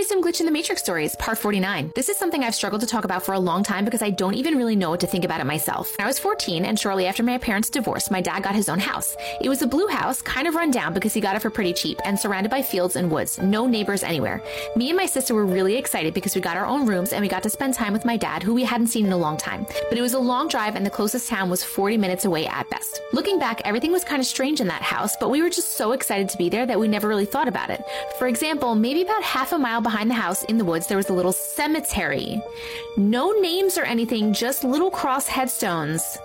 Threesome Glitch in the Matrix Stories, Part 49. This is something I've struggled to talk about for a long time because I don't even really know what to think about it myself. I was 14, and shortly after my parents' divorce, my dad got his own house. It was a blue house, kind of run down because he got it for pretty cheap, and surrounded by fields and woods, no neighbors anywhere. Me and my sister were really excited because we got our own rooms and we got to spend time with my dad, who we hadn't seen in a long time. But it was a long drive, and the closest town was 40 minutes away at best. Looking back, everything was kind of strange in that house, but we were just so excited to be there that we never really thought about it. For example, maybe about half a mile behind the house in the woods, there was a little cemetery. No names or anything, just little cross headstones.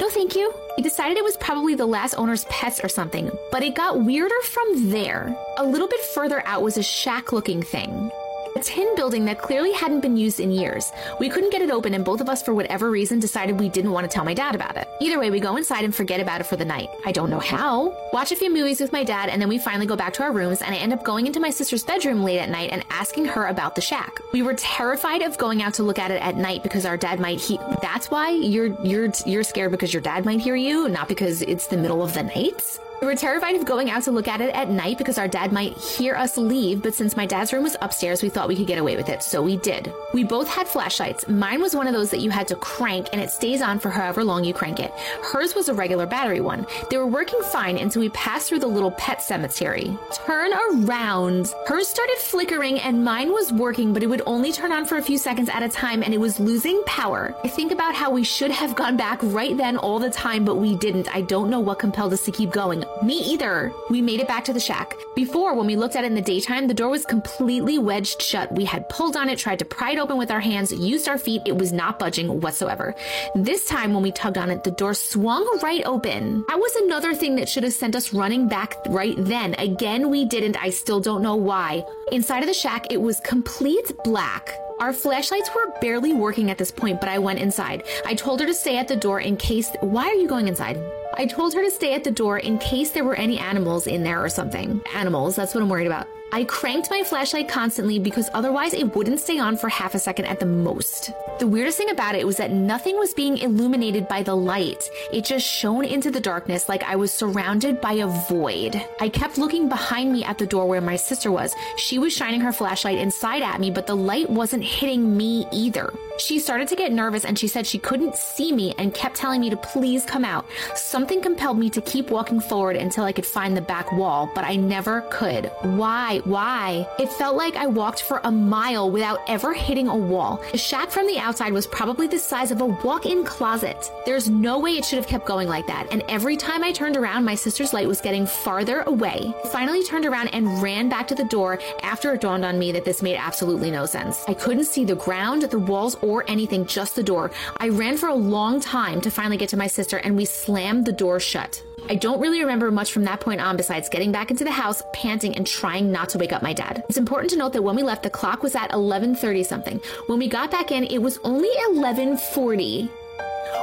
No, thank you. We decided it was probably the last owner's pets or something, but it got weirder from there. A little bit further out was a shack looking thing. A tin building that clearly hadn't been used in years. We couldn't get it open, and both of us, for whatever reason, decided we didn't want to tell my dad about it. Either way, we go inside and forget about it for the night. I don't know how. Watch a few movies with my dad, and then we finally go back to our rooms, and I end up going into my sister's bedroom late at night and asking her about the shack. We were terrified of going out to look at it at night because our dad might hear. That's why you're you're you're scared because your dad might hear you, not because it's the middle of the night. We were terrified of going out to look at it at night because our dad might hear us leave, but since my dad's room was upstairs, we thought we could get away with it, so we did. We both had flashlights. Mine was one of those that you had to crank and it stays on for however long you crank it. Hers was a regular battery one. They were working fine until we passed through the little pet cemetery. Turn around. Hers started flickering and mine was working, but it would only turn on for a few seconds at a time and it was losing power. I think about how we should have gone back right then all the time, but we didn't. I don't know what compelled us to keep going. Me either. We made it back to the shack. Before, when we looked at it in the daytime, the door was completely wedged shut. We had pulled on it, tried to pry it open with our hands, used our feet. It was not budging whatsoever. This time, when we tugged on it, the door swung right open. That was another thing that should have sent us running back right then. Again, we didn't. I still don't know why. Inside of the shack, it was complete black. Our flashlights were barely working at this point, but I went inside. I told her to stay at the door in case. Why are you going inside? I told her to stay at the door in case there were any animals in there or something. Animals, that's what I'm worried about. I cranked my flashlight constantly because otherwise it wouldn't stay on for half a second at the most. The weirdest thing about it was that nothing was being illuminated by the light. It just shone into the darkness like I was surrounded by a void. I kept looking behind me at the door where my sister was. She was shining her flashlight inside at me, but the light wasn't hitting me either. She started to get nervous and she said she couldn't see me and kept telling me to please come out. Something compelled me to keep walking forward until I could find the back wall, but I never could. Why? Why? It felt like I walked for a mile without ever hitting a wall. The shack from the outside was probably the size of a walk in closet. There's no way it should have kept going like that. And every time I turned around, my sister's light was getting farther away. Finally turned around and ran back to the door after it dawned on me that this made absolutely no sense. I couldn't see the ground, the walls, or anything, just the door. I ran for a long time to finally get to my sister and we slammed the door shut. I don't really remember much from that point on besides getting back into the house, panting and trying not to wake up my dad. It's important to note that when we left the clock was at 11:30 something. When we got back in, it was only 11:40.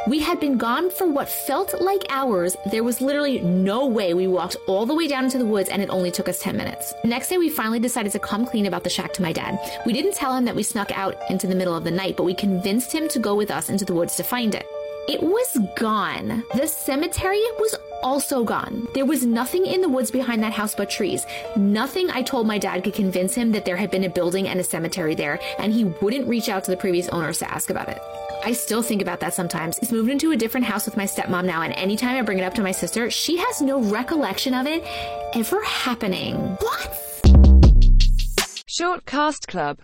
We had been gone for what felt like hours. There was literally no way we walked all the way down into the woods and it only took us 10 minutes. Next day, we finally decided to come clean about the shack to my dad. We didn't tell him that we snuck out into the middle of the night, but we convinced him to go with us into the woods to find it. It was gone. The cemetery was also gone. There was nothing in the woods behind that house but trees. Nothing I told my dad could convince him that there had been a building and a cemetery there, and he wouldn't reach out to the previous owners to ask about it. I still think about that sometimes. He's moved into a different house with my stepmom now, and anytime I bring it up to my sister, she has no recollection of it ever happening. What? Short Cast Club